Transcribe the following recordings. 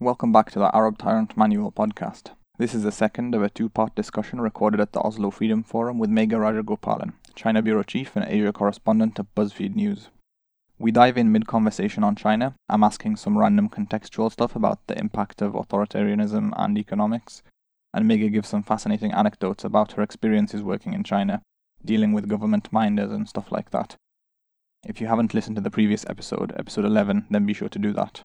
Welcome back to the Arab Tyrant Manual podcast. This is the second of a two part discussion recorded at the Oslo Freedom Forum with Megha Rajagopalan, China Bureau Chief and Asia Correspondent of BuzzFeed News. We dive in mid conversation on China. I'm asking some random contextual stuff about the impact of authoritarianism and economics, and Megha gives some fascinating anecdotes about her experiences working in China, dealing with government minders and stuff like that. If you haven't listened to the previous episode, episode 11, then be sure to do that.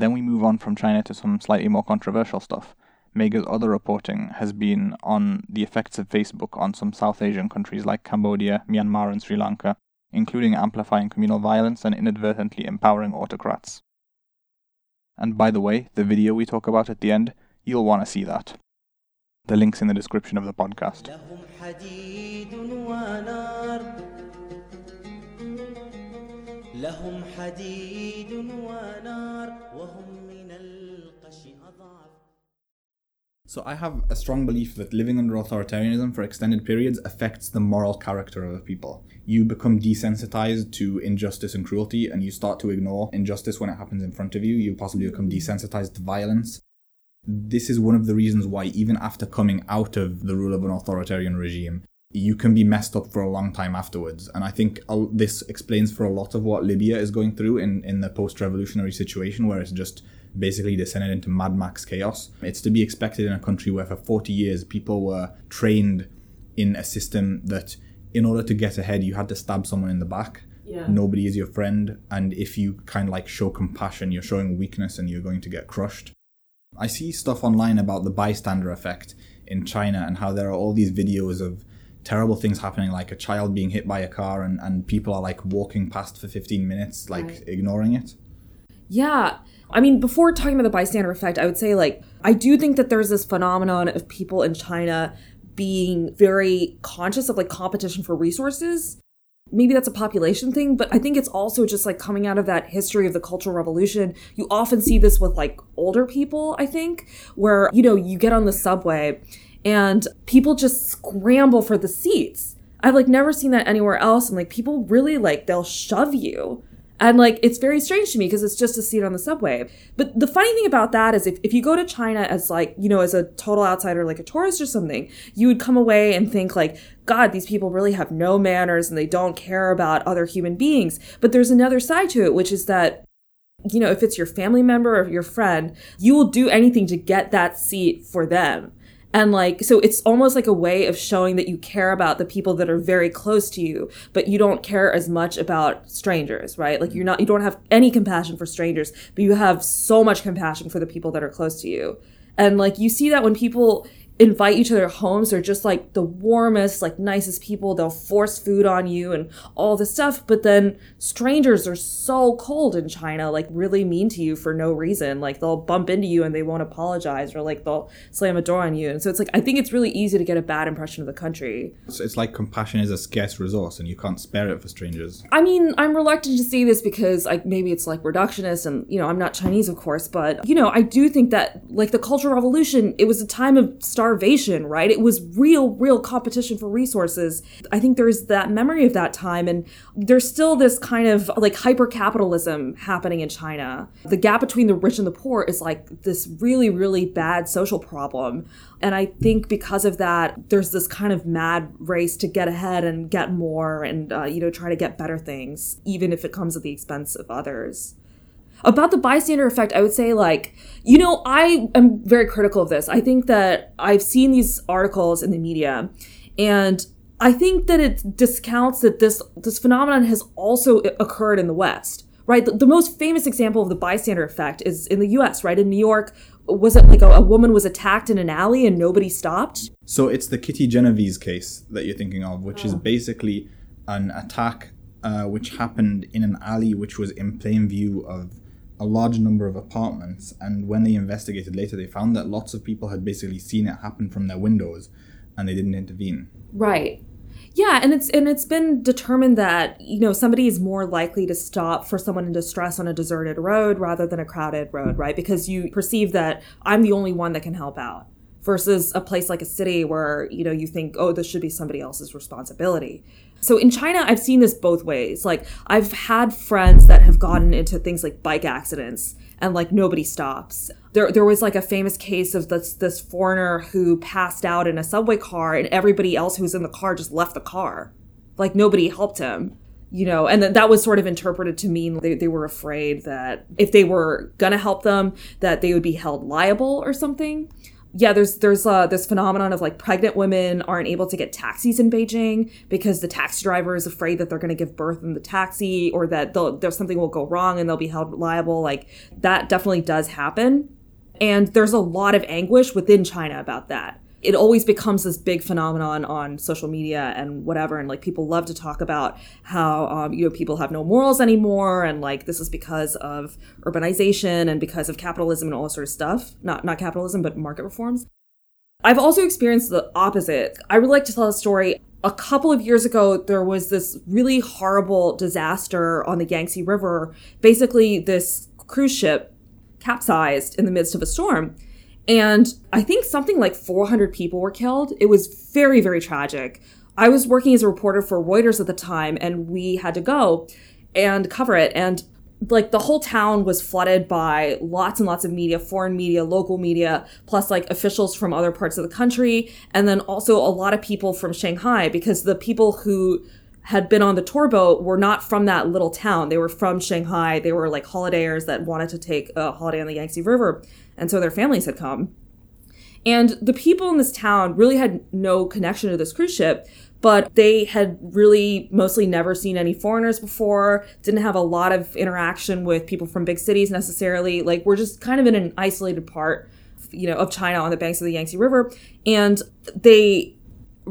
Then we move on from China to some slightly more controversial stuff. Megha's other reporting has been on the effects of Facebook on some South Asian countries like Cambodia, Myanmar, and Sri Lanka, including amplifying communal violence and inadvertently empowering autocrats. And by the way, the video we talk about at the end, you'll want to see that. The link's in the description of the podcast. لهم حديد ونار وهم من القش أضعف So I have a strong belief that living under authoritarianism for extended periods affects the moral character of a people. You become desensitized to injustice and cruelty, and you start to ignore injustice when it happens in front of you. You possibly become desensitized to violence. This is one of the reasons why, even after coming out of the rule of an authoritarian regime, you can be messed up for a long time afterwards. And I think this explains for a lot of what Libya is going through in, in the post revolutionary situation, where it's just basically descended into Mad Max chaos. It's to be expected in a country where for 40 years people were trained in a system that, in order to get ahead, you had to stab someone in the back. Yeah. Nobody is your friend. And if you kind of like show compassion, you're showing weakness and you're going to get crushed. I see stuff online about the bystander effect in China and how there are all these videos of terrible things happening, like a child being hit by a car, and, and people are like walking past for 15 minutes, like Right. ignoring it. Yeah. I mean, before talking about the bystander effect, I would say, like, I do think that there's this phenomenon of people in China being very conscious of like competition for resources. Maybe that's a population thing, but I think it's also just like coming out of that history of the Cultural Revolution. You often see this with like older people, I think, where, you know, you get on the subway and people just scramble for the seats. I've like never seen that anywhere else. And like people really like, they'll shove you. And like it's very strange to me because it's just a seat on the subway. But the funny thing about that is if, if you go to China as like, you know, as a total outsider, like a tourist or something, you would come away and think like, God, these people really have no manners and they don't care about other human beings. But there's another side to it, which is that you know, if it's your family member or your friend, you will do anything to get that seat for them. And like, so it's almost like a way of showing that you care about the people that are very close to you, but you don't care as much about strangers, right? Like you're not, you don't have any compassion for strangers, but you have so much compassion for the people that are close to you. And like, you see that when people invite you to their homes, they're just like the warmest, like nicest people. They'll force food on you and all this stuff. But then strangers are so cold in China, like really mean to you for no reason. Like they'll bump into you and they won't apologize or like they'll slam a door on you. And so it's like, I think it's really easy to get a bad impression of the country. It's, it's like compassion is a scarce resource and you can't spare it for strangers. I mean, I'm reluctant to say this because like maybe it's like reductionist and you know, I'm not Chinese of course, but you know, I do think that like the Cultural Revolution, it was a time of starvation, right? It was real real competition for resources. I think there's that memory of that time and there's still this kind of like hyper capitalism happening in China. The gap between the rich and the poor is like this really really bad social problem. And I think because of that, there's this kind of mad race to get ahead and get more and, uh, you know, try to get better things, even if it comes at the expense of others. About the bystander effect, I would say, like, you know, I am very critical of this. I think that I've seen these articles in the media, and I think that it discounts that this this phenomenon has also occurred in the West right? The, the, most famous example of the bystander effect is in the US, right? In New York, was it like a, a, woman was attacked in an alley and nobody stopped? So it's the Kitty Genovese case that you're thinking of, which oh. is basically an attack uh, which happened in an alley which was in plain view of a large number of apartments. And when they investigated later, they found that lots of people had basically seen it happen from their windows and they didn't intervene. Right. Yeah, and it's and it's been determined that you know somebody is more likely to stop for someone in distress on a deserted road rather than a crowded road, right? Because you perceive that I'm the only one that can help out versus a place like a city where you know you think oh this should be somebody else's responsibility. So in China I've seen this both ways. Like I've had friends that have gotten into things like bike accidents and like nobody stops. There, there was like a famous case of this this foreigner who passed out in a subway car, and everybody else who was in the car just left the car, like nobody helped him you know, and that that was sort of interpreted to mean they, they were afraid that if they were gonna help them, that they would be held liable or something. Yeah, there's there's uh, this phenomenon of like pregnant women aren't able to get taxis in Beijing because the taxi driver is afraid that they're going to give birth in the taxi or that there's something will go wrong and they'll be held liable. Like that definitely does happen, and there's a lot of anguish within China about that it always becomes this big phenomenon on social media and whatever and like people love to talk about how um, you know people have no morals anymore and like this is because of urbanization and because of capitalism and all sort of stuff. Not not capitalism but market reforms. I've also experienced the opposite. I would like to tell a story. A couple of years ago there was this really horrible disaster on the yangtze river. Basically this cruise ship capsized in the midst of a storm and I think something like 400 people were killed. It was very, very tragic. I was working as a reporter for Reuters at the time, and we had to go and cover it. And like the whole town was flooded by lots and lots of media, foreign media, local media, plus like officials from other parts of the country, and then also a lot of people from Shanghai because the people who had been on the tour boat were not from that little town. They were from Shanghai. They were like holidayers that wanted to take a holiday on the Yangtze River. And so their families had come. And the people in this town really had no connection to this cruise ship, but they had really mostly never seen any foreigners before, didn't have a lot of interaction with people from big cities necessarily. Like, we're just kind of in an isolated part, you know, of China on the banks of the Yangtze River. And they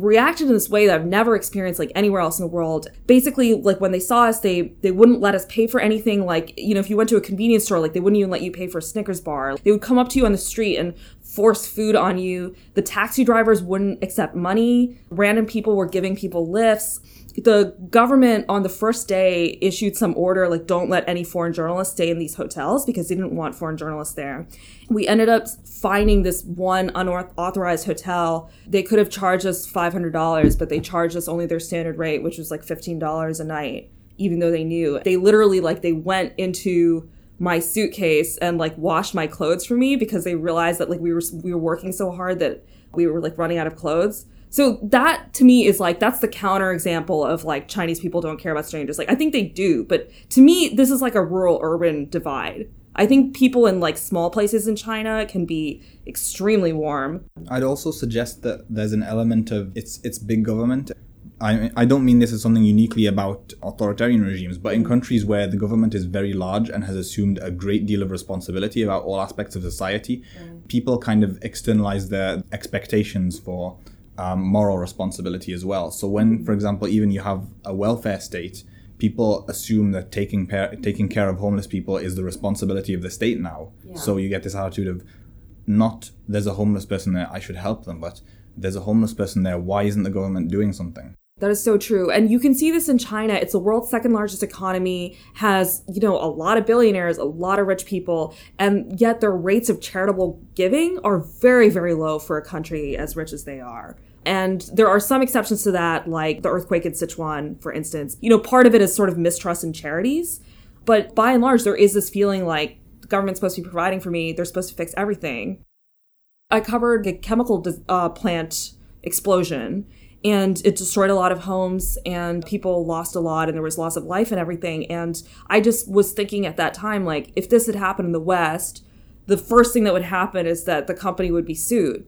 reacted in this way that I've never experienced like anywhere else in the world. Basically, like when they saw us, they they wouldn't let us pay for anything. Like you know, if you went to a convenience store, like they wouldn't even let you pay for a Snickers bar. They would come up to you on the street and force food on you. The taxi drivers wouldn't accept money. Random people were giving people lifts the government on the first day issued some order like don't let any foreign journalists stay in these hotels because they didn't want foreign journalists there. We ended up finding this one unauthorized hotel. They could have charged us $500, but they charged us only their standard rate, which was like $15 a night, even though they knew. They literally like they went into my suitcase and like washed my clothes for me because they realized that like we were we were working so hard that we were like running out of clothes. So that to me is like that's the counter example of like Chinese people don't care about strangers. Like I think they do, but to me this is like a rural urban divide. I think people in like small places in China can be extremely warm. I'd also suggest that there's an element of it's it's big government. I I don't mean this is something uniquely about authoritarian regimes, but in countries where the government is very large and has assumed a great deal of responsibility about all aspects of society, mm. people kind of externalize their expectations for um, moral responsibility as well. So when, for example, even you have a welfare state, people assume that taking par- taking care of homeless people is the responsibility of the state now. Yeah. So you get this attitude of not there's a homeless person there, I should help them, but there's a homeless person there, why isn't the government doing something? That is so true. And you can see this in China. It's the world's second largest economy, has, you know, a lot of billionaires, a lot of rich people, and yet their rates of charitable giving are very, very low for a country as rich as they are. And there are some exceptions to that, like the earthquake in Sichuan, for instance. You know, part of it is sort of mistrust in charities. But by and large, there is this feeling like the government's supposed to be providing for me, they're supposed to fix everything. I covered the chemical uh, plant explosion and it destroyed a lot of homes and people lost a lot and there was loss of life and everything and i just was thinking at that time like if this had happened in the west the first thing that would happen is that the company would be sued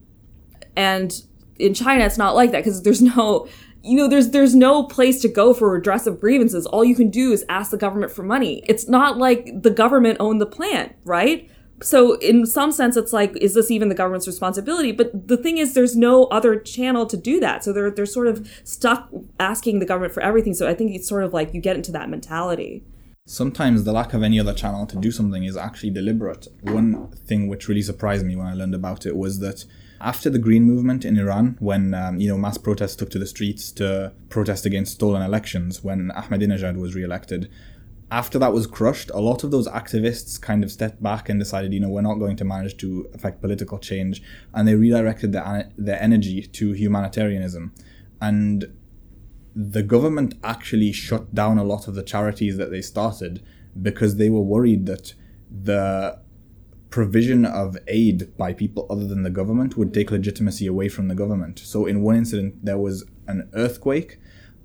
and in China, it's not like that because there's no, you know, there's there's no place to go for redress of grievances. All you can do is ask the government for money. It's not like the government owned the plant, right? So in some sense, it's like, is this even the government's responsibility? But the thing is, there's no other channel to do that. So they're they're sort of stuck asking the government for everything. So I think it's sort of like you get into that mentality. Sometimes the lack of any other channel to do something is actually deliberate. One thing which really surprised me when I learned about it was that after the Green Movement in Iran, when um, you know mass protests took to the streets to protest against stolen elections, when Ahmadinejad was re-elected, after that was crushed, a lot of those activists kind of stepped back and decided, you know, we're not going to manage to affect political change, and they redirected their their energy to humanitarianism, and the government actually shut down a lot of the charities that they started because they were worried that the provision of aid by people other than the government would take legitimacy away from the government. So in one incident, there was an earthquake,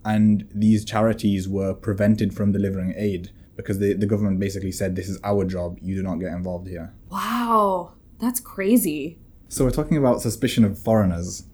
and these charities were prevented from delivering aid because the, the government basically said, This is our job, you do not get involved here. Wow, that's crazy. So we're talking about suspicion of foreigners.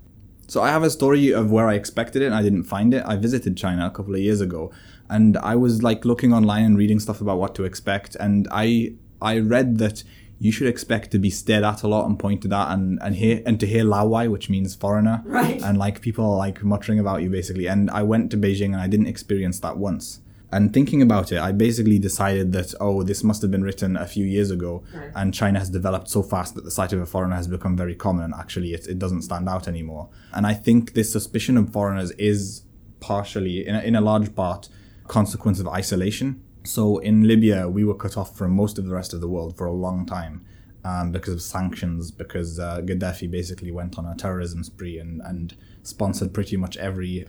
So I have a story of where I expected it and I didn't find it. I visited China a couple of years ago and I was like looking online and reading stuff about what to expect and I I read that you should expect to be stared at a lot and pointed at and, and hear and to hear Laowai, which means foreigner. Right. And like people are like muttering about you basically. And I went to Beijing and I didn't experience that once. And thinking about it, I basically decided that, oh, this must have been written a few years ago, and China has developed so fast that the sight of a foreigner has become very common, and actually it, it doesn't stand out anymore. And I think this suspicion of foreigners is partially, in a, in a large part, consequence of isolation. So in Libya, we were cut off from most of the rest of the world for a long time. Um, because of sanctions, because uh, Gaddafi basically went on a terrorism spree and, and sponsored pretty much every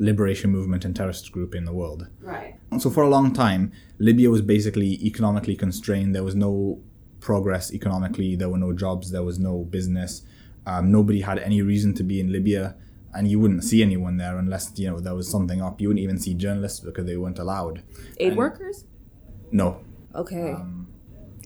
liberation movement and terrorist group in the world. Right. So for a long time, Libya was basically economically constrained. There was no progress economically. There were no jobs. There was no business. Um, nobody had any reason to be in Libya, and you wouldn't see anyone there unless you know there was something up. You wouldn't even see journalists because they weren't allowed. Aid workers? No, Okay.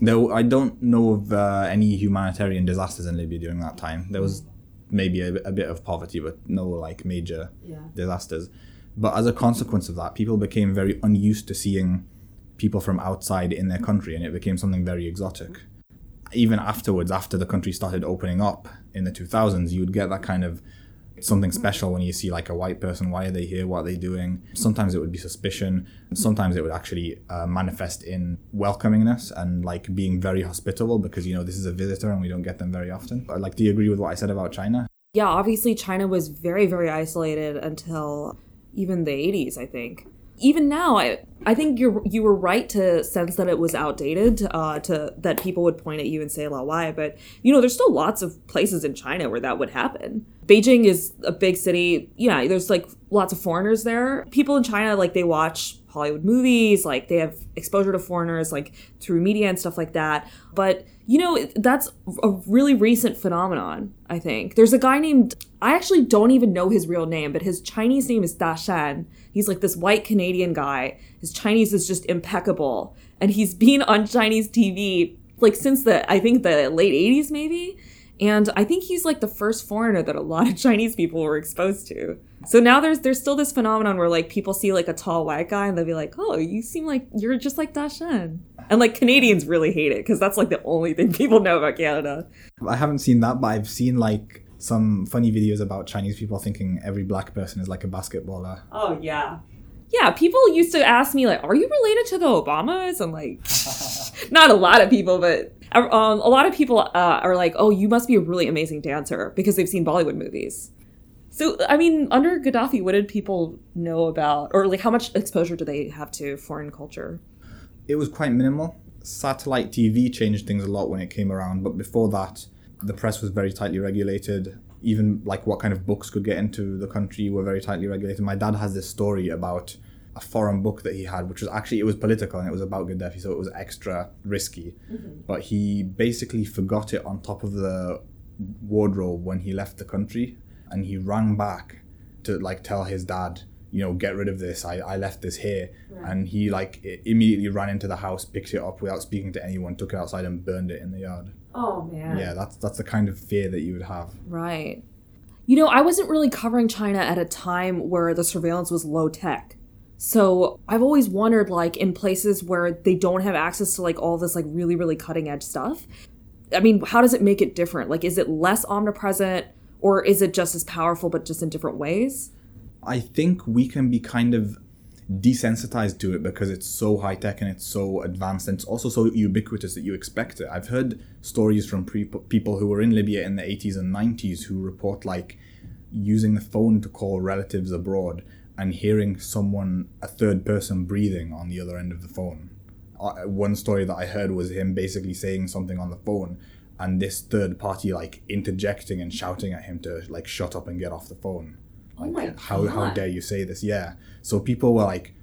Though I don't know of uh, any humanitarian disasters in Libya during that time. There was maybe a, a bit of poverty, but no like major disasters. But as a consequence of that, people became very unused to seeing people from outside in their country, and it became something very exotic. Even afterwards, after the country started opening up in the 2000s, you would get that kind of something special when you see like a white person. Why are they here? What are they doing? Sometimes it would be suspicion. Sometimes it would actually uh, manifest in welcomingness and like being very hospitable because you know this is a visitor and we don't get them very often. But, like, do you agree with what I said about China? yeah, obviously China was very, very isolated until even the 80s, I think. Even now, I I think you you were right to sense that it was outdated. Uh, to that people would point at you and say "laowai," but you know, there's still lots of places in China where that would happen. Beijing is a big city. Yeah, there's like lots of foreigners there. People in China like they watch Hollywood movies, like they have exposure to foreigners like through media and stuff like that. But you know, that's a really recent phenomenon, I think. There's a guy named I actually don't even know his real name, but his Chinese name is Da Shan. He's like this white Canadian guy. His Chinese is just impeccable. And he's been on Chinese TV like since the I think the late 80s maybe. And I think he's like the first foreigner that a lot of Chinese people were exposed to. So now there's there's still this phenomenon where like people see like a tall white guy and they'll be like, "Oh, you seem like you're just like Dashan." And like Canadians really hate it because that's like the only thing people know about Canada. I haven't seen that, but I've seen like some funny videos about Chinese people thinking every black person is like a basketballer. Oh yeah. Yeah, people used to ask me like, "Are you related to the Obamas?" And like, not a lot of people, but um, a lot of people uh, are like, "Oh, you must be a really amazing dancer" because they've seen Bollywood movies. So, I mean, under Gaddafi, what did people know about, or like, how much exposure do they have to foreign culture? it was quite minimal. Satellite TV changed things a lot when it came around, but before that, the press was very tightly regulated. Even like what kind of books could get into the country were very tightly regulated. My dad has this story about a foreign book that he had, which was actually it was political and it was about Gaddafi, so it was extra risky. Mm-hmm. But he basically forgot it on top of the wardrobe when he left the country, and he ran back to like tell his dad you know get rid of this. I, I left this here. And he like immediately ran into the house picked it up without speaking to anyone took it outside and burned it in the yard Oh man. yeah that's that's the kind of fear that you would have Right. You know, I wasn't really covering China at a time where the surveillance was low tech. So I've always wondered, like, in places where they don't have access to, like, all this, like, really, really cutting edge stuff. I mean, how does it make it different? Like, is it less omnipresent or is it just as powerful but just in different ways? i think we can be kind of desensitized to it because it's so high tech and it's so advanced and it's also so ubiquitous that you expect it. I've heard stories from pre- people who were in libya in the 80s and 90s who report like using the phone to call relatives abroad and hearing someone a third person breathing on the other end of the phone. Uh, one story that i heard was him basically saying something on the phone and this third party like interjecting and shouting at him to like shut up and get off the phone Oh my how how dare you say this yeah so people were like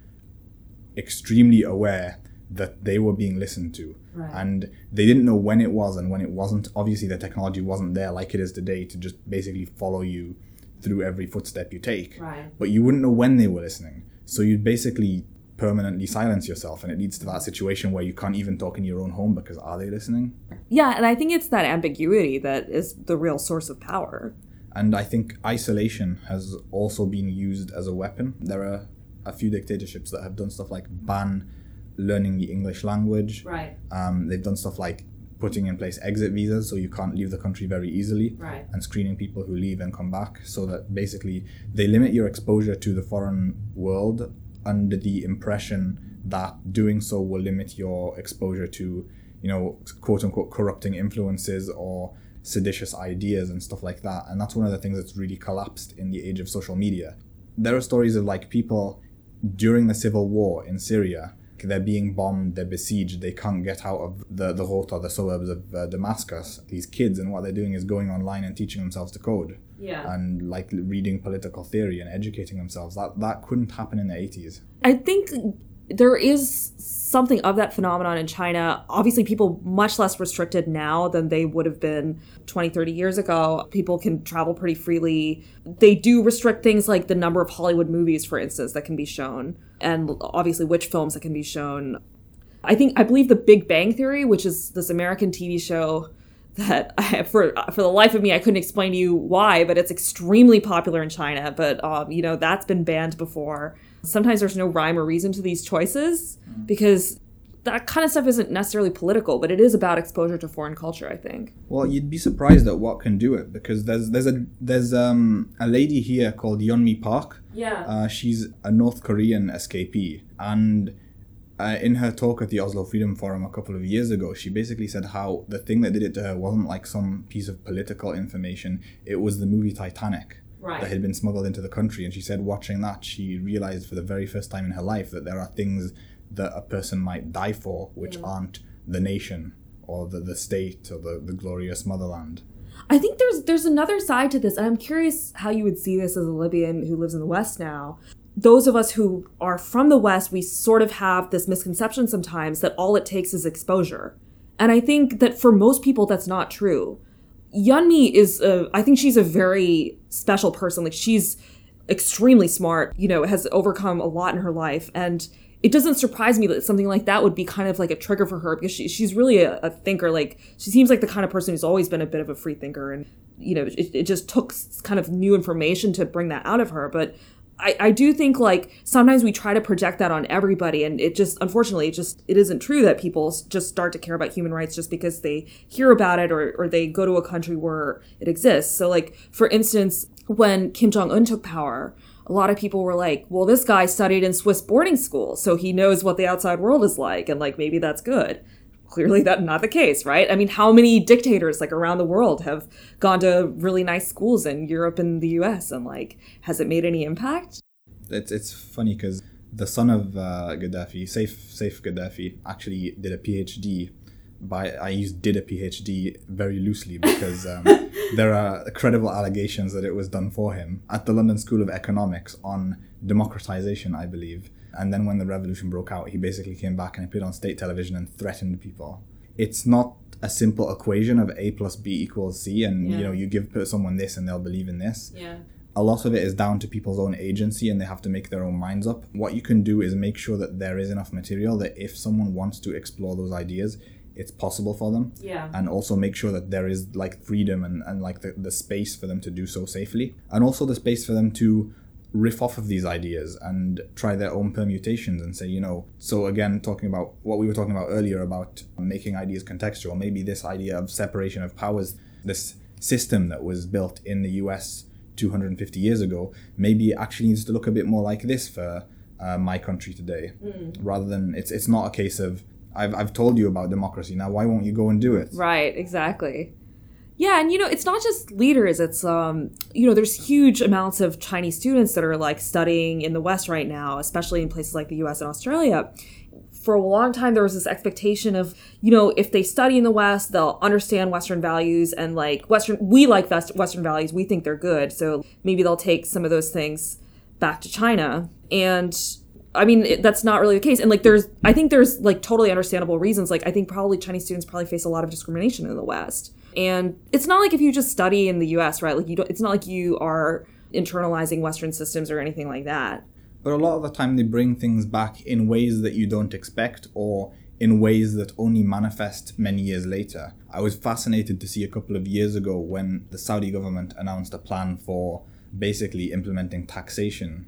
extremely aware that they were being listened to. Right. And they didn't know when it was and when it wasn't. Obviously, the technology wasn't there like it is today to just basically follow you through every footstep you take. Right. But you wouldn't know when they were listening. So you'd basically permanently silence yourself. And it leads to that situation where you can't even talk in your own home because are they listening? Yeah, and I think it's that ambiguity that is the real source of power. And I think isolation has also been used as a weapon. There are a few dictatorships that have done stuff like ban learning the English language. Right. Um, they've done stuff like putting in place exit visas so you can't leave the country very easily Right. and screening people who leave and come back so that basically they limit your exposure to the foreign world under the impression that doing so will limit your exposure to you know quote unquote corrupting influences or seditious ideas and stuff like that and that's one of the things that's really collapsed in the age of social media there are stories of like people during the civil war in Syria they're being bombed, they're besieged, they can't get out of the, the Ghouta, the suburbs of uh, Damascus. These kids, and what they're doing is going online and teaching themselves to code Yeah. and like reading political theory and educating themselves. That that couldn't happen in the 80s. I think there is something of that phenomenon in China. Obviously, people much less restricted now than they would have been 20, 30 years ago. People can travel pretty freely. They do restrict things like the number of Hollywood movies, for instance, that can be shown, and obviously which films that can be shown. I think, I believe The Big Bang Theory, which is this American TV show that I, for for the life of me I couldn't explain to you why, but it's extremely popular in China. But um, you know that's been banned before. Sometimes there's no rhyme or reason to these choices because that kind of stuff isn't necessarily political, but it is about exposure to foreign culture. I think. Well, you'd be surprised at what can do it because there's there's a there's um a lady here called Yeonmi Park. Yeah. Uh, she's a North Korean escapee, and uh, in her talk at the Oslo Freedom Forum a couple of years ago, she basically said how the thing that did it to her wasn't like some piece of political information; it was the movie Titanic Right. that had been smuggled into the country. And she said, watching that, she realized for the very first time in her life that there are things that a person might die for, which mm. aren't the nation or the, the state or the, the glorious motherland. I think there's there's another side to this, and I'm curious how you would see this as a Libyan who lives in the West now. Those of us who are from the West, we sort of have this misconception sometimes that all it takes is exposure. And I think that for most people that's not true. Yeonmi is a, I think she's a very special person. Like she's extremely smart, you know, has overcome a lot in her life and it doesn't surprise me that something like that would be kind of like a trigger for her because she, she's really a, a thinker. Like she seems like the kind of person who's always been a bit of a free thinker, and you know, it, it just took kind of new information to bring that out of her. But I, I do think like sometimes we try to project that on everybody, and it just unfortunately it just it isn't true that people just start to care about human rights just because they hear about it or or they go to a country where it exists. So like for instance, when Kim Jong Un took power a lot of people were like, well, this guy studied in Swiss boarding school, so he knows what the outside world is like, and like maybe that's good. Clearly, that's not the case, right? I mean, how many dictators like around the world have gone to really nice schools in Europe and the US, and like, has it made any impact? It's, it's funny because the son of uh, Gaddafi, Saif, Saif Gaddafi, actually did a PhD. By I use did a PhD very loosely because um, there are credible allegations that it was done for him at the London School of Economics on democratization, I believe. And then when the revolution broke out, he basically came back and appeared on state television and threatened people. It's not a simple equation of A plus B equals C, and Yeah. you know you give put someone this and they'll believe in this Yeah. a lot of it is down to people's own agency and they have to make their own minds up. What you can do is make sure that there is enough material that if someone wants to explore those ideas, it's possible for them. Yeah. And also make sure that there is like freedom and, and like the, the space for them to do so safely. And also the space for them to riff off of these ideas and try their own permutations and say, you know, so again, talking about what we were talking about earlier about making ideas contextual, maybe this idea of separation of powers, this system that was built in the US 250 years ago, maybe it actually needs to look a bit more like this for uh, my country today, rather than it's it's not a case of I've I've told you about democracy now. Why won't you go and do it? Right, exactly. Yeah, and you know, it's not just leaders, it's um, you know, there's huge amounts of Chinese students that are like studying in the West right now, especially in places like the US and Australia. For a long time there was this expectation of, you know, if they study in the West, they'll understand Western values and like Western we like Western values, we think they're good. So maybe they'll take some of those things back to China. And I mean, it, that's not really the case. And like, there's, I think there's like totally understandable reasons. Like, I think probably Chinese students probably face a lot of discrimination in the West. And it's not like if you just study in the US, right? Like, you don't, it's not like you are internalizing Western systems or anything like that. But a lot of the time, they bring things back in ways that you don't expect or in ways that only manifest many years later. I was fascinated to see a couple of years ago when the Saudi government announced a plan for basically implementing taxation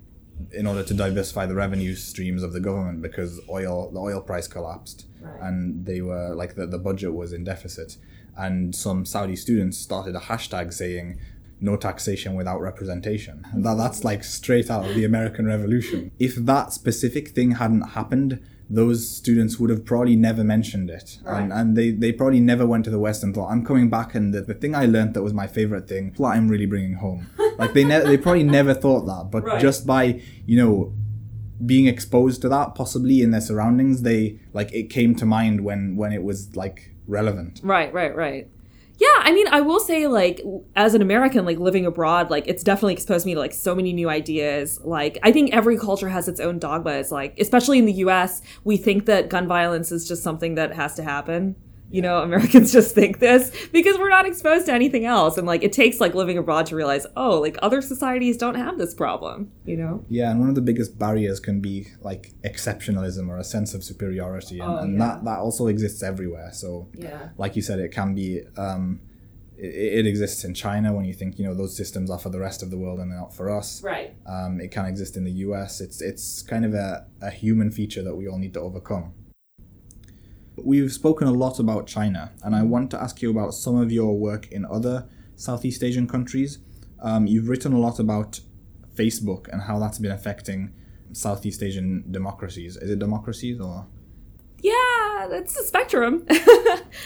in order to diversify the revenue streams of the government because oil the oil price collapsed and they were like the, the budget was in deficit and some Saudi students started a hashtag saying no taxation without representation. That, that's like straight out of the American Revolution. If that specific thing hadn't happened, those students would have probably never mentioned it. And, and they, they probably never went to the West and thought, I'm coming back and the, the thing I learned that was my favorite thing, what I'm really bringing home. like they, ne- they probably never thought that. But Right. just by, you know, being exposed to that possibly in their surroundings, they like it came to mind when when it was like relevant. Right, right, right. Yeah, I mean, I will say, like, as an American, like living abroad, like it's definitely exposed me to like so many new ideas. Like, I think every culture has its own dogmas. Like, especially in the U.S., we think that gun violence is just something that has to happen. You know, Americans just think this because we're not exposed to anything else, and like it takes like living abroad to realize, oh, like other societies don't have this problem. You know? Yeah, and one of the biggest barriers can be like exceptionalism or a sense of superiority, and, Oh, and yeah. that that also exists everywhere. So, Yeah. like you said, it can be. Um, it, it exists in China when you think you know those systems are for the rest of the world and they're not for us. Right. Um, it can exist in the U.S. It's it's kind of a, a human feature that we all need to overcome. We've spoken a lot about China, and I want to ask you about some of your work in other Southeast Asian countries. Um, you've written a lot about Facebook and how that's been affecting Southeast Asian democracies. Is it democracies or? Yeah, that's a spectrum,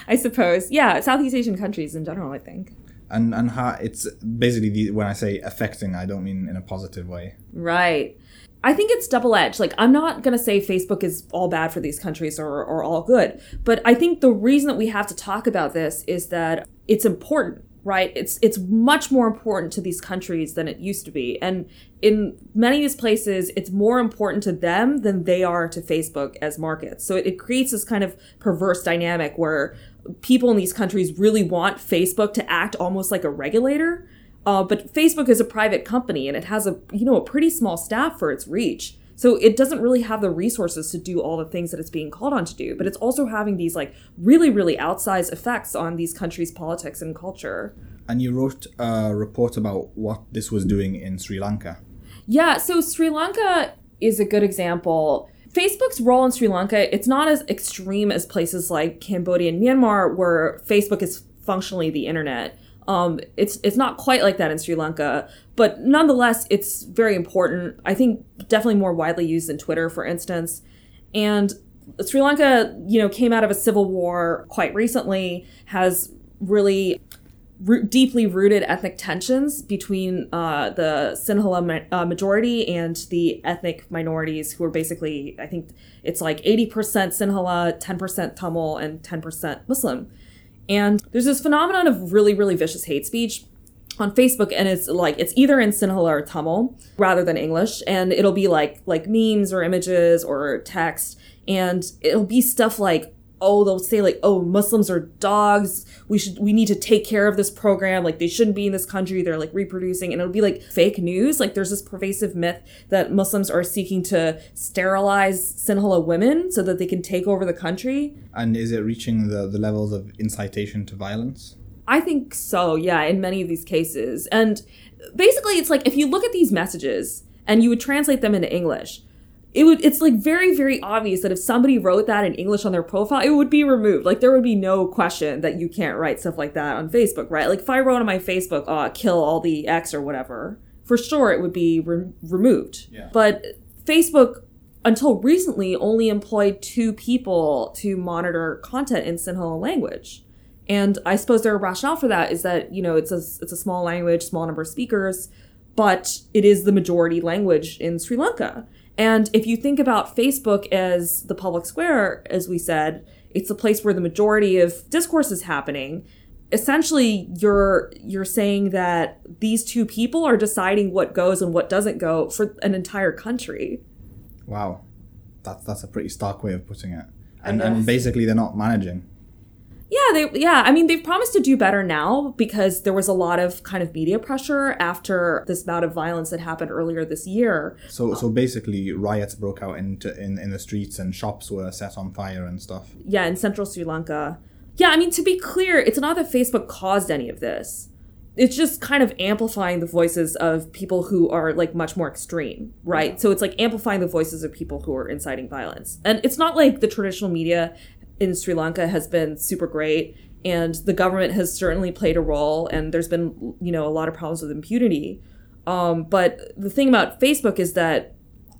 I suppose. Yeah, Southeast Asian countries in general, I think. And and how it's basically the, when I say affecting, I don't mean in a positive way. Right. I think it's double edged. Like, I'm not going to say Facebook is all bad for these countries or, or all good, but I think the reason that we have to talk about this is that it's important, right? It's it's much more important to these countries than it used to be, and in many of these places, it's more important to them than they are to Facebook as markets. So it, it creates this kind of perverse dynamic where people in these countries really want Facebook to act almost like a regulator. Uh, but Facebook is a private company and it has a you know a pretty small staff for its reach. So it doesn't really have the resources to do all the things that it's being called on to do. But it's also having these like really really outsized effects on these countries' politics and culture. And you wrote a report about what this was doing in Sri Lanka. Yeah, so Sri Lanka is a good example. Facebook's role in Sri Lanka, it's not as extreme as places like Cambodia and Myanmar where Facebook is functionally the internet. Um, it's it's not quite like that in Sri Lanka, but nonetheless, it's very important. I think definitely more widely used than Twitter, for instance. And Sri Lanka, you know, came out of a civil war quite recently, has really deeply rooted ethnic tensions between uh, the Sinhala ma- uh, majority and the ethnic minorities, who are basically, I think it's like 80% Sinhala, 10% Tamil, and 10% Muslim. And there's this phenomenon of really, really vicious hate speech on Facebook, and it's like it's either in Sinhala or Tamil rather than English, and it'll be like like memes or images or text, and it'll be stuff like oh they'll say like oh Muslims are dogs, we should we need to take care of this program, like they shouldn't be in this country, they're like reproducing, and it'll be like fake news, like there's this pervasive myth that Muslims are seeking to sterilize Sinhala women so that they can take over the country. And is it reaching the, the levels of incitation to violence? I think so, yeah, in many of these cases. And basically it's like if you look at these messages and you would translate them into English, it would it's like very, very obvious that if somebody wrote that in English on their profile, it would be removed. Like there would be no question that you can't write stuff like that on Facebook, right? Like if I wrote on my Facebook, uh, kill all the X or whatever, for sure it would be re- removed. Yeah. But Facebook until recently only employed two people to monitor content in Sinhala language. And I suppose their rationale for that is that, you know, it's a, it's a small language, small number of speakers, but it is the majority language in Sri Lanka. And if you think about Facebook as the public square, as we said, it's the place where the majority of discourse is happening. Essentially, you're you're saying that these two people are deciding what goes and what doesn't go for an entire country. Wow. That's that's a pretty stark way of putting it. And and basically they're not managing. Yeah, they yeah, I mean they've promised to do better now because there was a lot of kind of media pressure after this bout of violence that happened earlier this year. So so basically riots broke out into in, in the streets and shops were set on fire and stuff. Yeah, in central Sri Lanka. Yeah, I mean to be clear, it's not that Facebook caused any of this. It's just kind of amplifying the voices of people who are like much more extreme, right? So it's like amplifying the voices of people who are inciting violence. And it's not like the traditional media in Sri Lanka has been super great and the government has certainly played a role and there's been you know a lot of problems with impunity. Um, but the thing about facebook is that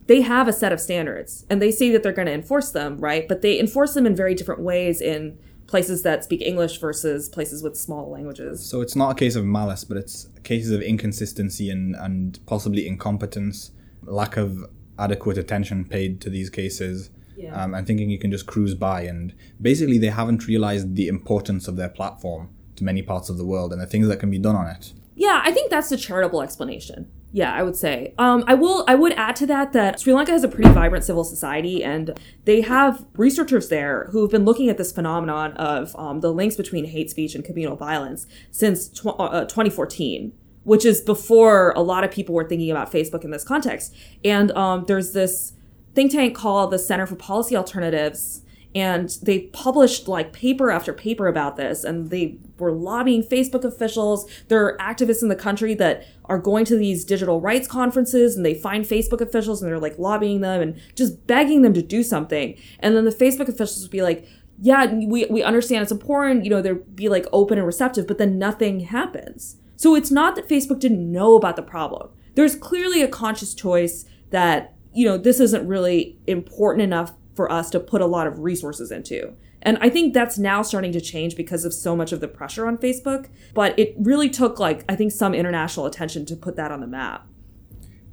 they have a set of standards and they say that they're going to enforce them right? But they enforce them in very different ways in places that speak english versus places with small languages. So it's not a case of malice, but it's cases of inconsistency and, and possibly incompetence, lack of adequate attention paid to these cases, Yeah. um, and thinking you can just cruise by. And basically, they haven't realized the importance of their platform to many parts of the world and the things that can be done on it. Yeah, I think that's the charitable explanation. Yeah, I would say. Um, I will. I would add to that that Sri Lanka has a pretty vibrant civil society, and they have researchers there who have been looking at this phenomenon of um, the links between hate speech and communal violence since tw- uh, 2014, which is before a lot of people were thinking about Facebook in this context. And um, there's this think tank called the Center for Policy Alternatives and they published like paper after paper about this and they were lobbying facebook officials. There are activists in the country that are going to these digital rights conferences and they find facebook officials and they're like lobbying them and just begging them to do something. And then the facebook officials would be like yeah we, we understand it's important you know they'd be like open and receptive but then nothing happens. So it's not that facebook didn't know about the problem. There's clearly a conscious choice that you know this isn't really important enough for us to put a lot of resources into. And I think that's now starting to change because of so much of the pressure on Facebook. But it really took, like, I think some international attention to put that on the map.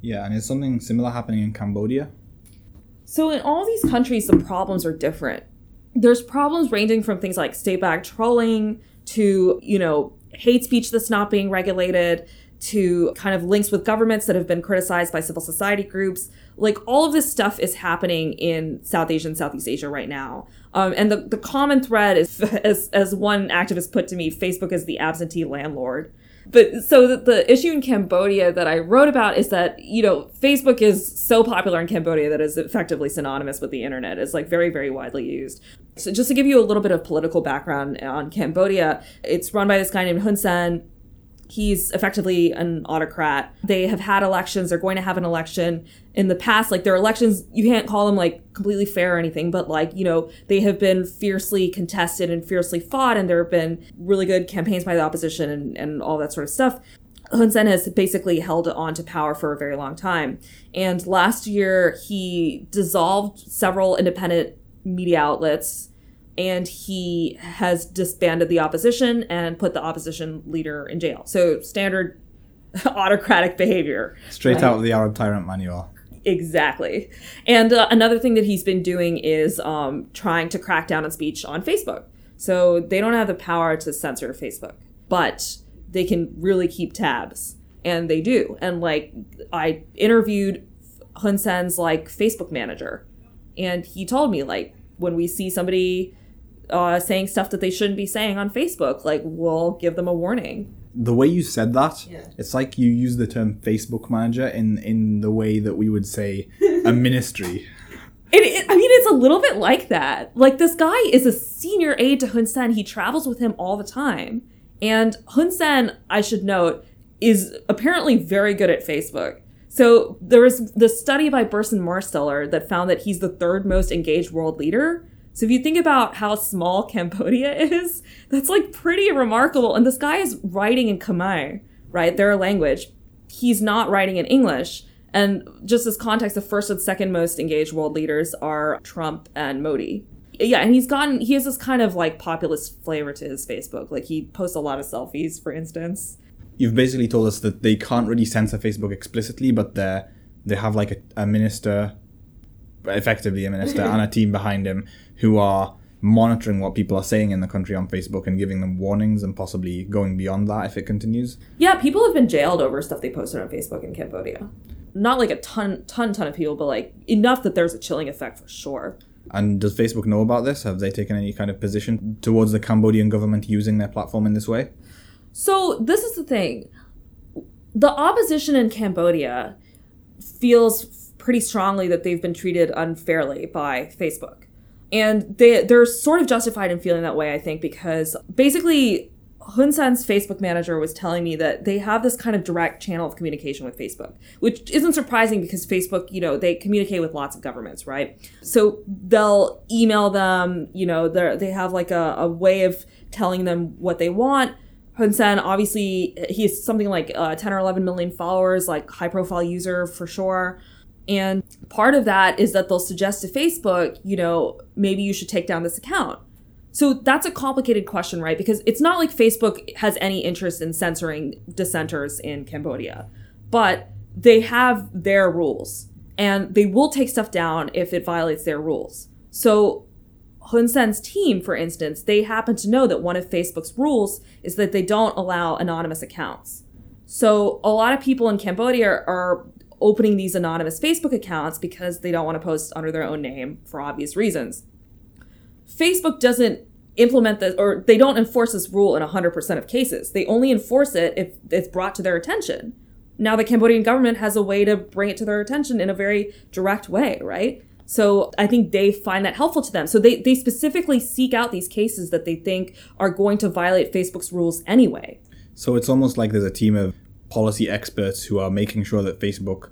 Yeah, and is something similar happening in Cambodia? So in all these countries, the problems are different. There's problems ranging from things like state backed trolling to, you know, hate speech that's not being regulated to kind of links with governments that have been criticized by civil society groups. Like all of this stuff is happening in South Asia and Southeast Asia right now. Um, and the, the common thread is, as, as one activist put to me, Facebook is the absentee landlord. But so the, the issue in Cambodia that I wrote about is that, you know, Facebook is so popular in Cambodia that is effectively synonymous with the internet. It's like very, very widely used. So just to give you a little bit of political background on Cambodia, it's run by this guy named Hun Sen. He's effectively an autocrat. They have had elections. They're going to have an election in the past. Like their elections, you can't call them like completely fair or anything, but like, you know, they have been fiercely contested and fiercely fought, and there have been really good campaigns by the opposition and, and all that sort of stuff. Hun Sen has basically held on to power for a very long time. And last year, he dissolved several independent media outlets and he has disbanded the opposition and put the opposition leader in jail. So standard autocratic behavior. Straight Right. out of the Arab Tyrant Manual. Exactly. And uh, another thing that he's been doing is um, trying to crack down on speech on Facebook. So they don't have the power to censor Facebook, but they can really keep tabs. And they do. And like, I interviewed Hun Sen's like Facebook manager, and he told me, like, when we see somebody uh, saying stuff that they shouldn't be saying on Facebook, like, we'll give them a warning. The way you said that, Yeah. it's like you use the term Facebook manager in, in the way that we would say a ministry. It, it, I mean, it's a little bit like that. Like, this guy is a senior aide to Hun Sen. He travels with him all the time. And Hun Sen, I should note, is apparently very good at Facebook. So there was this study by Burson Marsteller that found that he's the third most engaged world leader. So if you think about how small Cambodia is, that's like pretty remarkable. And this guy is writing in Khmer, right? Their language. He's not writing in English. And just as context, the first and second most engaged world leaders are Trump and Modi. Yeah, and he's gotten he has this kind of like populist flavor to his Facebook. Like he posts a lot of selfies, for instance. You've basically told us that they can't really censor Facebook explicitly, but they they have like a, a minister, effectively a minister, and a team behind him who are monitoring what people are saying in the country on Facebook and giving them warnings and possibly going beyond that if it continues. Yeah, people have been jailed over stuff they posted on Facebook in Cambodia. not like a ton, ton, ton of people, but like enough that there's a chilling effect for sure. And does Facebook know about this? Have they taken any kind of position towards the Cambodian government using their platform in this way? So this is the thing. The opposition in Cambodia feels pretty strongly that they've been treated unfairly by Facebook. And they they're sort of justified in feeling that way, I think, because basically Hun Sen's Facebook manager was telling me that they have this kind of direct channel of communication with Facebook, which isn't surprising because Facebook, you know, they communicate with lots of governments, right? So they'll email them, you know, they have like a, a way of telling them what they want. Hun Sen, obviously, he has something like uh, 10 or 11 million followers, like high profile user for sure. And part of that is that they'll suggest to Facebook, you know, maybe you should take down this account. So that's a complicated question, right? Because it's not like Facebook has any interest in censoring dissenters in Cambodia, but they have their rules and they will take stuff down if it violates their rules. So Hun Sen's team, for instance, they happen to know that one of Facebook's rules is that they don't allow anonymous accounts. So a lot of people in Cambodia are opening these anonymous Facebook accounts because they don't want to post under their own name for obvious reasons. Facebook doesn't implement this or they don't enforce this rule in 100% of cases. They only enforce it if it's brought to their attention. Now, the Cambodian government has a way to bring it to their attention in a very direct way, right? So I think they find that helpful to them. So they, they specifically seek out these cases that they think are going to violate Facebook's rules anyway. So it's almost like there's a team of policy experts who are making sure that Facebook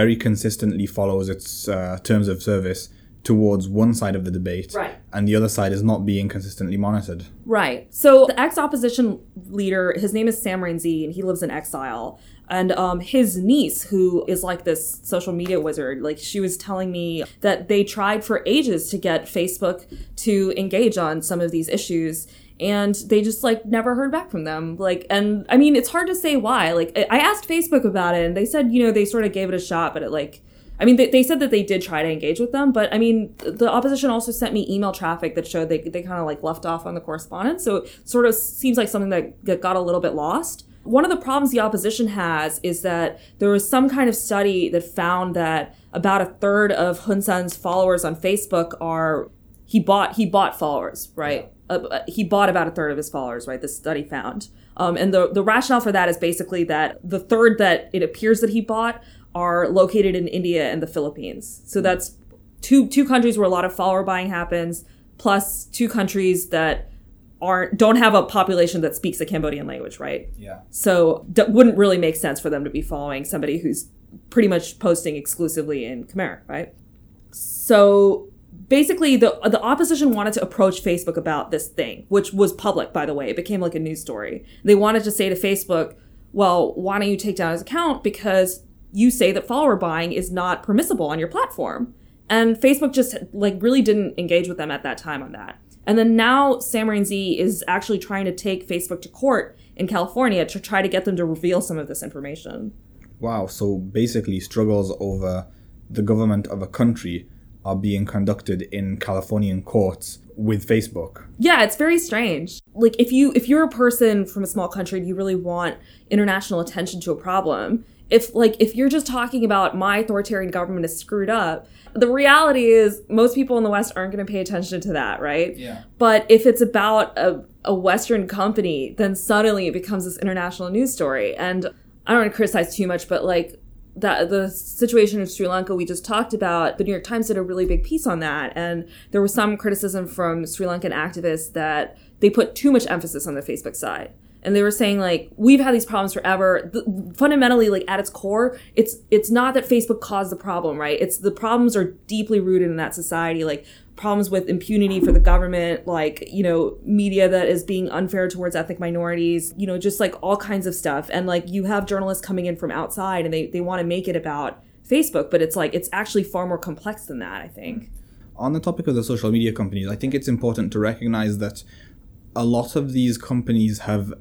very consistently follows its uh, terms of service towards one side of the debate, Right. and the other side is not being consistently monitored. Right. So the ex-opposition leader, his name is Sam Rainsy, and he lives in exile. And um, his niece, who is like this social media wizard, like she was telling me that they tried for ages to get Facebook to engage on some of these issues, and they just like never heard back from them. Like, and I mean, it's hard to say why. Like, I asked Facebook about it, and they said, you know, they sort of gave it a shot, but it like I mean, they, they said that they did try to engage with them, but I mean, the opposition also sent me email traffic that showed they, they kind of like left off on the correspondence. So it sort of seems like something that, that got a little bit lost. One of the problems the opposition has is that there was some kind of study that found that about a third of Hun Sen's followers on Facebook are he bought he bought followers, right? Uh, uh, he bought about a third of his followers, right? This study found. Um, and the, the rationale for that is basically that the third that it appears that he bought are located in India and the Philippines. So that's two two countries where a lot of follower buying happens, plus two countries that aren't don't have a population that speaks the Cambodian language, right? Yeah. So wouldn't really make sense for them to be following somebody who's pretty much posting exclusively in Khmer, right? So basically the the opposition wanted to approach Facebook about this thing, which was public by the way. It became like a news story. They wanted to say to Facebook, "Well, why don't you take down his account because you say that follower buying is not permissible on your platform?" And Facebook just like really didn't engage with them at that time on that. And then now Sam Rainsy is actually trying to take Facebook to court in California to try to get them to reveal some of this information. Wow. So basically, struggles over the government of a country are being conducted in Californian courts with Facebook. Yeah, it's very strange. Like if you if you're a person from a small country and you really want international attention to a problem, if like if you're just talking about my authoritarian government is screwed up, the reality is most people in the West aren't going to pay attention to that, right? Yeah. But if it's about a, a Western company, then suddenly it becomes this international news story. And I don't want to criticize too much, but like that the situation in Sri Lanka we just talked about, the New York Times did a really big piece on that, and there was some criticism from Sri Lankan activists that they put too much emphasis on the Facebook side. And they were saying like we've had these problems forever. The, fundamentally, like at its core, it's it's not that Facebook caused the problem, right? It's the problems are deeply rooted in that society, like problems with impunity for the government, like you know media that is being unfair towards ethnic minorities, you know just like all kinds of stuff. And like you have journalists coming in from outside, and they they want to make it about Facebook, but it's like it's actually far more complex than that. I think. On the topic of the social media companies, I think it's important to recognize that a lot of these companies have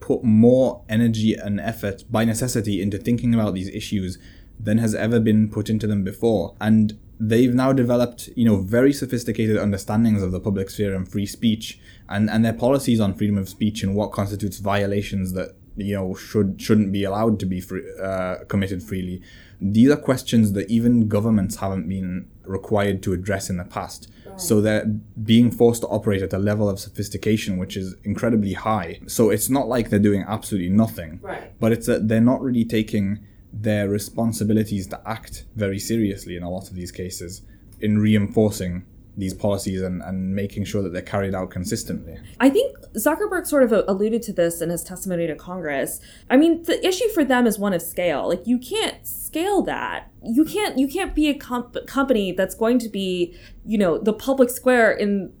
put more energy and effort by necessity into thinking about these issues than has ever been put into them before. And they've now developed, you know, very sophisticated understandings of the public sphere and free speech and, and their policies on freedom of speech and what constitutes violations that you know should shouldn't be allowed to be free, uh, committed freely. These are questions that even governments haven't been required to address in the past. So they're being forced to operate at a level of sophistication which is incredibly high. So it's not like they're doing absolutely nothing. Right. But it's that they're not really taking their responsibilities to act very seriously in a lot of these cases in reinforcing these policies and, and making sure that they're carried out consistently. I think Zuckerberg sort of alluded to this in his testimony to Congress. I mean, the issue for them is one of scale. Like you can't scale that. You can't you can't be a comp- company that's going to be, you know, the public square in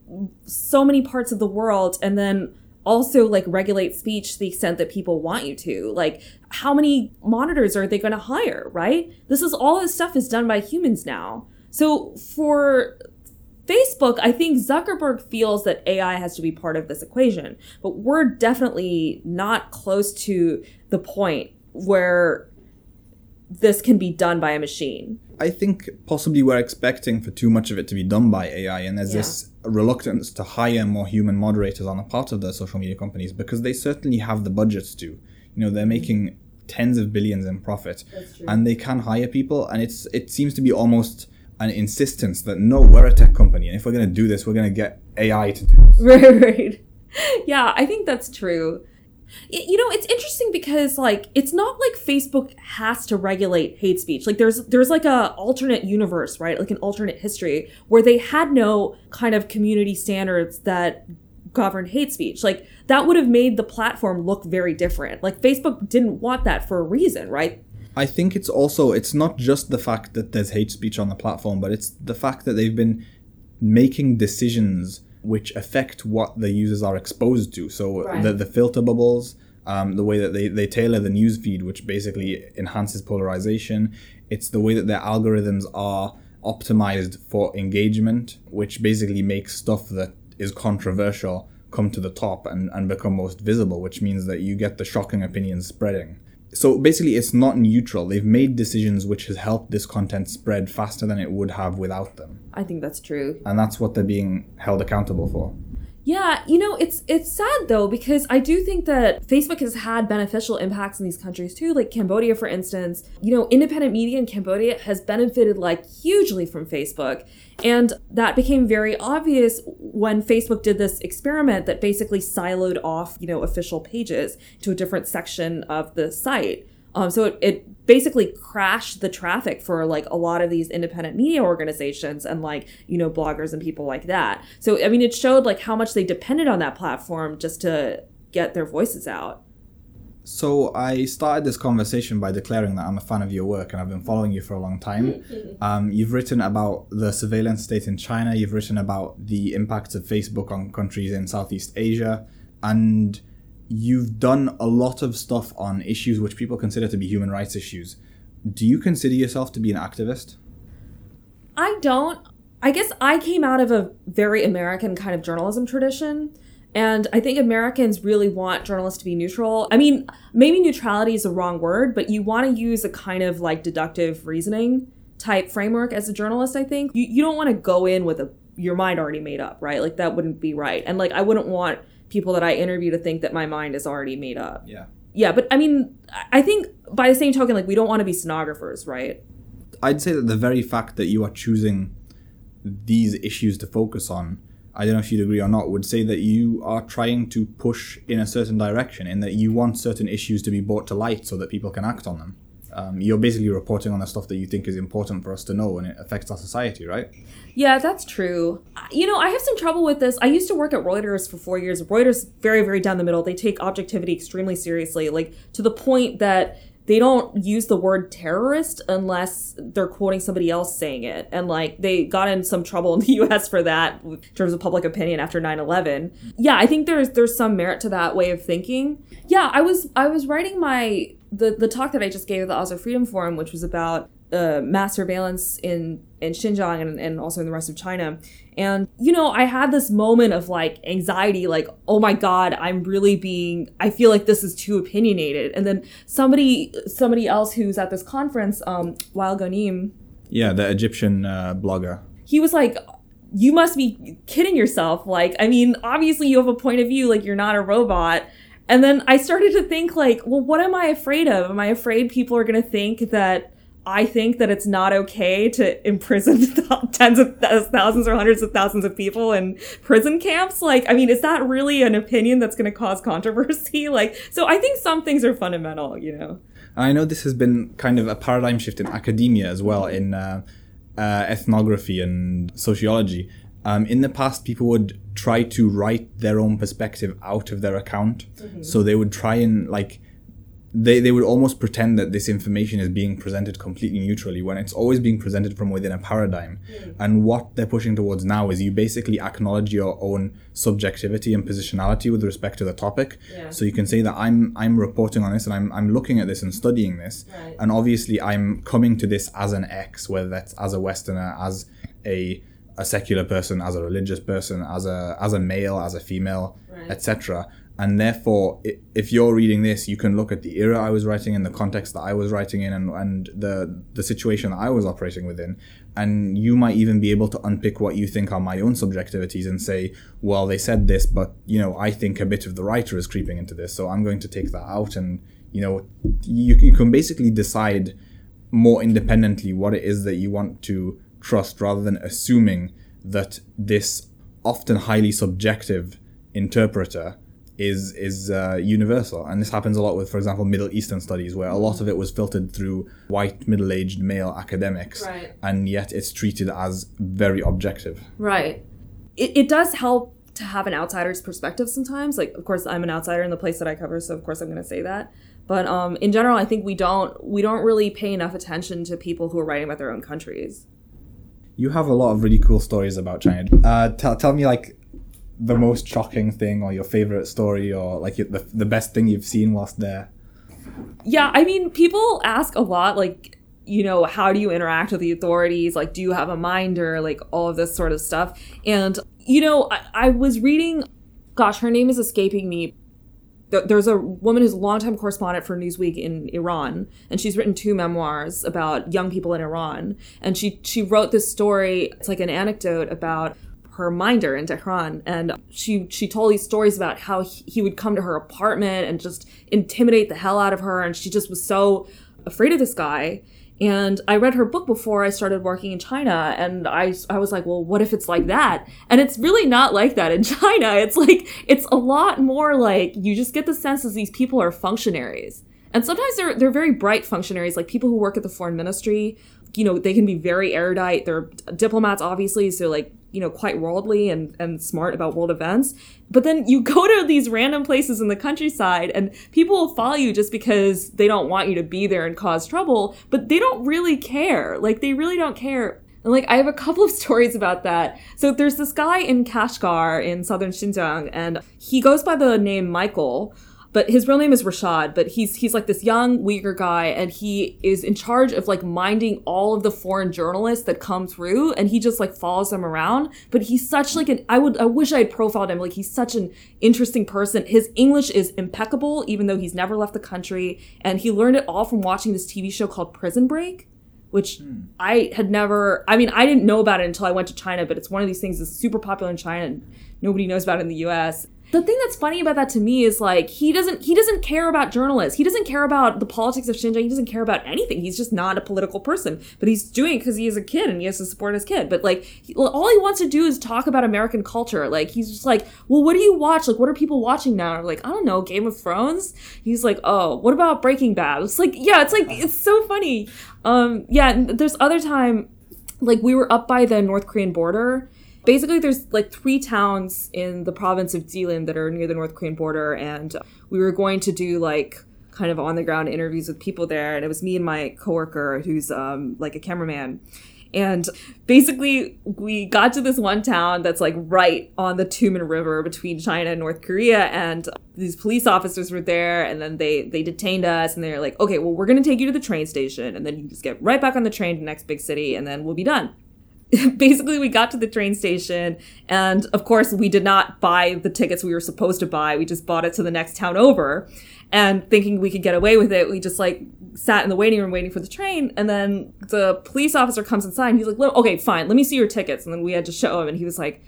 so many parts of the world and then also like regulate speech to the extent that people want you to. Like how many monitors are they going to hire, right? This is all this stuff is done by humans now. So for Facebook, I think Zuckerberg feels that AI has to be part of this equation, but we're definitely not close to the point where this can be done by a machine. I think possibly we're expecting for too much of it to be done by AI, and there's Yeah. this reluctance to hire more human moderators on the part of the social media companies because they certainly have the budgets to. You know, they're making tens of billions in profit, and they can hire people, and it's it seems to be almost an insistence that no, we're a tech company, and if we're going to do this, we're going to get AI to do this. Right, right. Yeah, I think that's true. You know, it's interesting because like it's not like Facebook has to regulate hate speech. Like there's there's like a alternate universe, right? Like an alternate history where they had no kind of community standards that govern hate speech. Like that would have made the platform look very different. Like Facebook didn't want that for a reason, right? I think it's also it's not just the fact that there's hate speech on the platform, but it's the fact that they've been making decisions which affect what the users are exposed to. So Right. the the filter bubbles, um, the way that they, they tailor the news feed, which basically enhances polarization. It's the way that their algorithms are optimized for engagement, which basically makes stuff that is controversial come to the top and, and become most visible, which means that you get the shocking opinions spreading. So basically, it's not neutral. They've made decisions which has helped this content spread faster than it would have without them. I think that's true. And that's what they're being held accountable for. Yeah, you know, it's it's sad though because I do think that Facebook has had beneficial impacts in these countries too, like Cambodia for instance. You know, independent media in Cambodia has benefited like hugely from Facebook. And that became very obvious when Facebook did this experiment that basically siloed off, you know, official pages to a different section of the site. Um, so it, it basically crashed the traffic for like a lot of these independent media organizations and like you know bloggers and people like that. So I mean, it showed like how much they depended on that platform just to get their voices out. So I started this conversation by declaring that I'm a fan of your work and I've been following you for a long time. Um, you've written about the surveillance state in China. You've written about the impacts of Facebook on countries in Southeast Asia, and you've done a lot of stuff on issues which people consider to be human rights issues. Do you consider yourself to be an activist? I don't. I guess I came out of a very American kind of journalism tradition. And I think Americans really want journalists to be neutral. I mean, maybe neutrality is the wrong word, but you want to use a kind of like deductive reasoning type framework as a journalist, I think. You, you don't want to go in with a your mind already made up, right? Like that wouldn't be right. And like I wouldn't want people that I interview to think that my mind is already made up. Yeah. Yeah, but I mean, I think by the same token, like we don't want to be stenographers, right? I'd say that the very fact that you are choosing these issues to focus on, I don't know if you'd agree or not, would say that you are trying to push in a certain direction, in that you want certain issues to be brought to light so that people can act on them. Um, you're basically reporting on the stuff that you think is important for us to know and it affects our society, right? Yeah, that's true. You know, I have some trouble with this. I used to work at Reuters for four years. Reuters, very, very down the middle. They take objectivity extremely seriously, like to the point that they don't use the word terrorist unless they're quoting somebody else saying it. And like they got in some trouble in the US for that in terms of public opinion after 9/11. Yeah, I think there's there's some merit to that way of thinking. Yeah, I was I was writing my the the talk that I just gave at the Oslo Freedom Forum, which was about uh, mass surveillance in in Xinjiang and, and also in the rest of China. And you know, I had this moment of like anxiety, like, oh my god, I'm really being. I feel like this is too opinionated. And then somebody somebody else who's at this conference, um, Wael Ghonim, Yeah, the Egyptian uh, blogger. he was like. You must be kidding yourself. Like, I mean, obviously you have a point of view. Like, you're not a robot. And then I started to think, like, well, what am I afraid of? Am I afraid people are going to think that I think that it's not okay to imprison tens of thousands or hundreds of thousands of people in prison camps? Like, I mean, is that really an opinion that's going to cause controversy? Like, so I think some things are fundamental, you know. I know this has been kind of a paradigm shift in academia as well, in uh, uh, ethnography and sociology. Um, in the past, people would try to write their own perspective out of their account. So they would try and like they, they would almost pretend that this information is being presented completely neutrally when it's always being presented from within a paradigm. And what they're pushing towards now is you basically acknowledge your own subjectivity and positionality with respect to the topic. Yeah. So you can say that I'm I'm reporting on this and I'm I'm looking at this and studying this. Right. And obviously I'm coming to this as an X, whether that's as a Westerner, as a a secular person, as a religious person, as a as a male, as a female, Right. etc. And therefore, if you're reading this, you can look at the era I was writing in, the context that I was writing in, and, and the the situation that I was operating within, and you might even be able to unpick what you think are my own subjectivities and say, well, they said this, but you know, I think a bit of the writer is creeping into this, so I'm going to take that out, and you know, you you can basically decide more independently what it is that you want to trust rather than assuming that this often highly subjective interpreter is is uh, universal and this happens a lot with for example middle eastern studies where a lot of it was filtered through white middle-aged male academics Right. and yet it's treated as very objective Right. It, it does help to have an outsider's perspective sometimes. Like, of course, I'm an outsider in the place that I cover, so of course I'm going to say that. But um, in general, I think we don't we don't really pay enough attention to people who are writing about their own countries. You have a lot of really cool stories about china uh, tell, tell me like the most shocking thing or your favorite story or like the, the best thing you've seen whilst there Yeah, I mean, people ask a lot, like, you know, how do you interact with the authorities? Like, do you have a minder? Like, all of this sort of stuff. And, you know, I, I was reading, gosh, her name is escaping me. There- There's a woman who's a longtime correspondent for Newsweek in Iran, and she's written two memoirs about young people in Iran. And she she wrote this story. It's like an anecdote about her minder in Tehran, and she she told these stories about how he, he would come to her apartment and just intimidate the hell out of her, and she just was so afraid of this guy. And I read her book before I started working in China, and I, I was like, well, what if it's like that? And it's really not like that in China. It's like, it's a lot more like you just get the sense that these people are functionaries. And sometimes they're, they're very bright functionaries, like people who work at the foreign ministry. You know, they can be very erudite. They're diplomats, obviously, so like, you know, quite worldly and, and smart about world events. But then you go to these random places in the countryside and people will follow you just because they don't want you to be there and cause trouble, but they don't really care. Like, they really don't care. And like, I have a couple of stories about that. So there's this guy in Kashgar in southern Xinjiang, and he goes by the name Michael but his real name is Rashad, but he's he's like this young Uyghur guy, and he is in charge of like minding all of the foreign journalists that come through, and he just like follows them around. But he's such like an I would I wish I had profiled him. Like he's such an interesting person. His English is impeccable, even though he's never left the country, and he learned it all from watching this TV show called Prison Break which hmm. I had never I mean I didn't know about it until I went to China, but it's one of these things that's super popular in China and nobody knows about it in the US. The thing that's funny about that to me is like he doesn't he doesn't care about journalists. He doesn't care about the politics of Xinjiang. He doesn't care about anything. He's just not a political person. But he's doing it because he is a kid and he has to support his kid. But like he, all he wants to do is talk about American culture. Like he's just like, well, what do you watch? Like what are people watching now? I'm like I don't know, Game of Thrones. He's like, oh, what about Breaking Bad? It's like yeah, it's like it's so funny. Um, yeah, there's other time like we were up by the North Korean border. Basically, there's like three towns in the province of Jilin that are near the North Korean border, and we were going to do like kind of on the ground interviews with people there, and it was me and my coworker who's um, like a cameraman. And basically, we got to this one town that's like right on the Tumen River between China and North Korea, and these police officers were there, and then they they detained us, and they're like, "Okay, well, we're gonna take you to the train station, and then you just get right back on the train to the next big city, and then we'll be done." basically we got to the train station and of course we did not buy the tickets we were supposed to buy we just bought it to the next town over and thinking we could get away with it we just like sat in the waiting room waiting for the train and then the police officer comes inside and he's like okay fine let me see your tickets and then we had to show him and he was like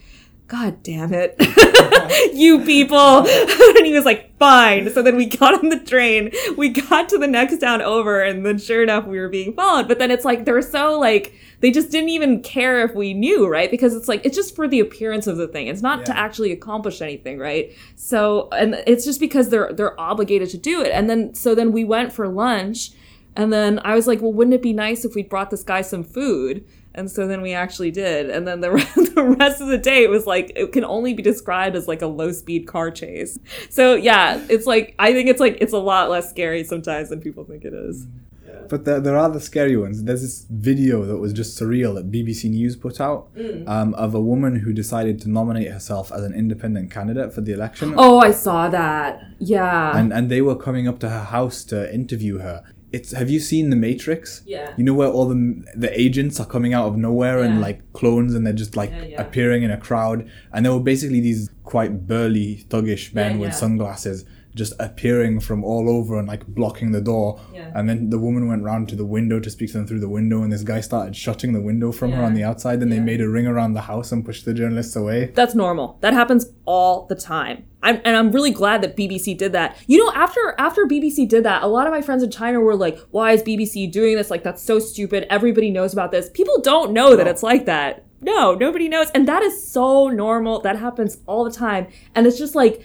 God damn it. you people. and he was like, fine. So then we got on the train. We got to the next town over, and then sure enough, we were being followed. But then it's like, they're so like, they just didn't even care if we knew, right? Because it's like, it's just for the appearance of the thing. It's not to actually accomplish anything, right? So, and it's just because they're, they're obligated to do it. And then, so then we went for lunch. And then I was like, well, wouldn't it be nice if we brought this guy some food? And so then we actually did. And then the, the rest of the day, it was like, it can only be described as like a low speed car chase. So yeah, it's like, I think it's like, it's a lot less scary sometimes than people think it is. Mm-hmm. But there, there are the scary ones. There's this video that was just surreal that BBC News put out um, of a woman who decided to nominate herself as an independent candidate for the election. Oh, I saw that. Yeah. And, and they were coming up to her house to interview her. It's, have you seen The Matrix? Yeah. You know where all the the agents are coming out of nowhere and like clones and they're just like Yeah, yeah. appearing in a crowd and there were basically these quite burly thuggish men Yeah, with yeah. sunglasses just appearing from all over and like blocking the door Yeah. and then the woman went round to the window to speak to them through the window and this guy started shutting the window from her on the outside and they made a ring around the house and pushed the journalists away That's normal. That happens all the time. I'm, and I'm really glad that BBC did that. You know, after after BBC did that, a lot of my friends in China were like, "Why is BBC doing this? Like, that's so stupid. Everybody knows about this. People don't know that it's like that. No, nobody knows, and that is so normal. That happens all the time, and it's just like."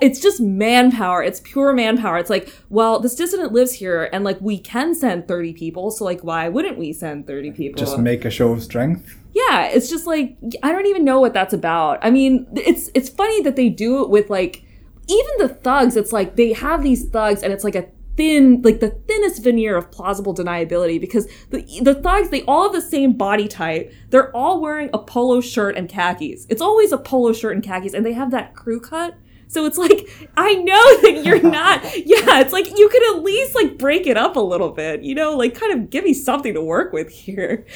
It's just manpower. It's pure manpower. It's like, well, this dissident lives here, and like we can send thirty people, so like, why wouldn't we send thirty people? just make a show of strength yeah it's just like i don't even know what that's about i mean it's it's funny that they do it with like even the thugs it's like they have these thugs and it's like a thin like the thinnest veneer of plausible deniability because the the thugs they all have the same body type they're all wearing a polo shirt and khakis it's always a polo shirt and khakis and they have that crew cut so it's like I know that you're not yeah it's like you could at least like break it up a little bit you know like kind of give me something to work with here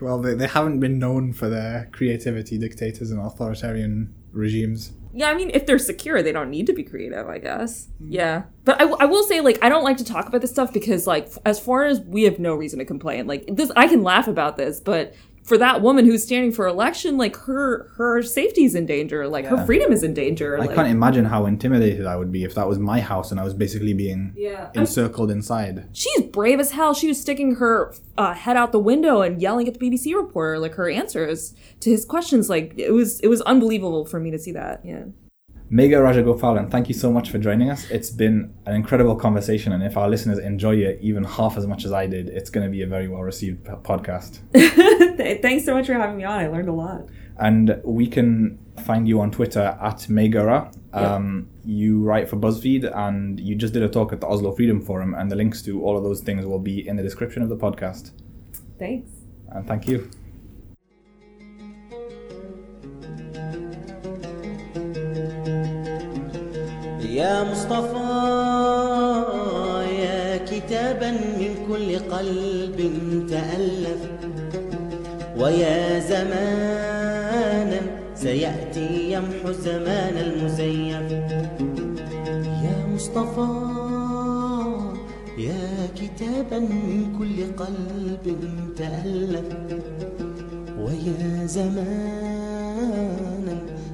well they, they haven't been known for their creativity dictators and authoritarian regimes Yeah, I mean, if they're secure, they don't need to be creative, I guess. Mm. Yeah. But I, I will say, like, I don't like to talk about this stuff because, like, f- as foreigners, we have no reason to complain. Like, this, I can laugh about this, but for that woman who's standing for election, like, her her safety's in danger. Like, her freedom is in danger. I like, can't imagine how intimidated I would be if that was my house and I was basically being Yeah. encircled inside. She's brave as hell. She was sticking her uh, head out the window and yelling at the BBC reporter, like, her answers to his questions. Like, it was it was unbelievable for me to see that. Yeah. Megha Rajagopalan, thank you so much for joining us. It's been an incredible conversation, and if our listeners enjoy it even half as much as I did, it's going to be a very well received podcast. Thanks so much for having me on. I learned a lot. And we can find you on Twitter at Megara. Um, You write for BuzzFeed, and you just did a talk at the Oslo Freedom Forum, and the links to all of those things will be in the description of the podcast. Thanks. And thank you. يا مصطفى يا كتابا من كل قلب تألف. ويا زمانا سيأتي يمحو الزمان المزيف. يا مصطفى يا كتابا من كل قلب تألف. ويا زمانا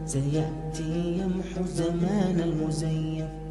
سيأتي يمحو الزمان المزيف.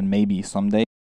And maybe someday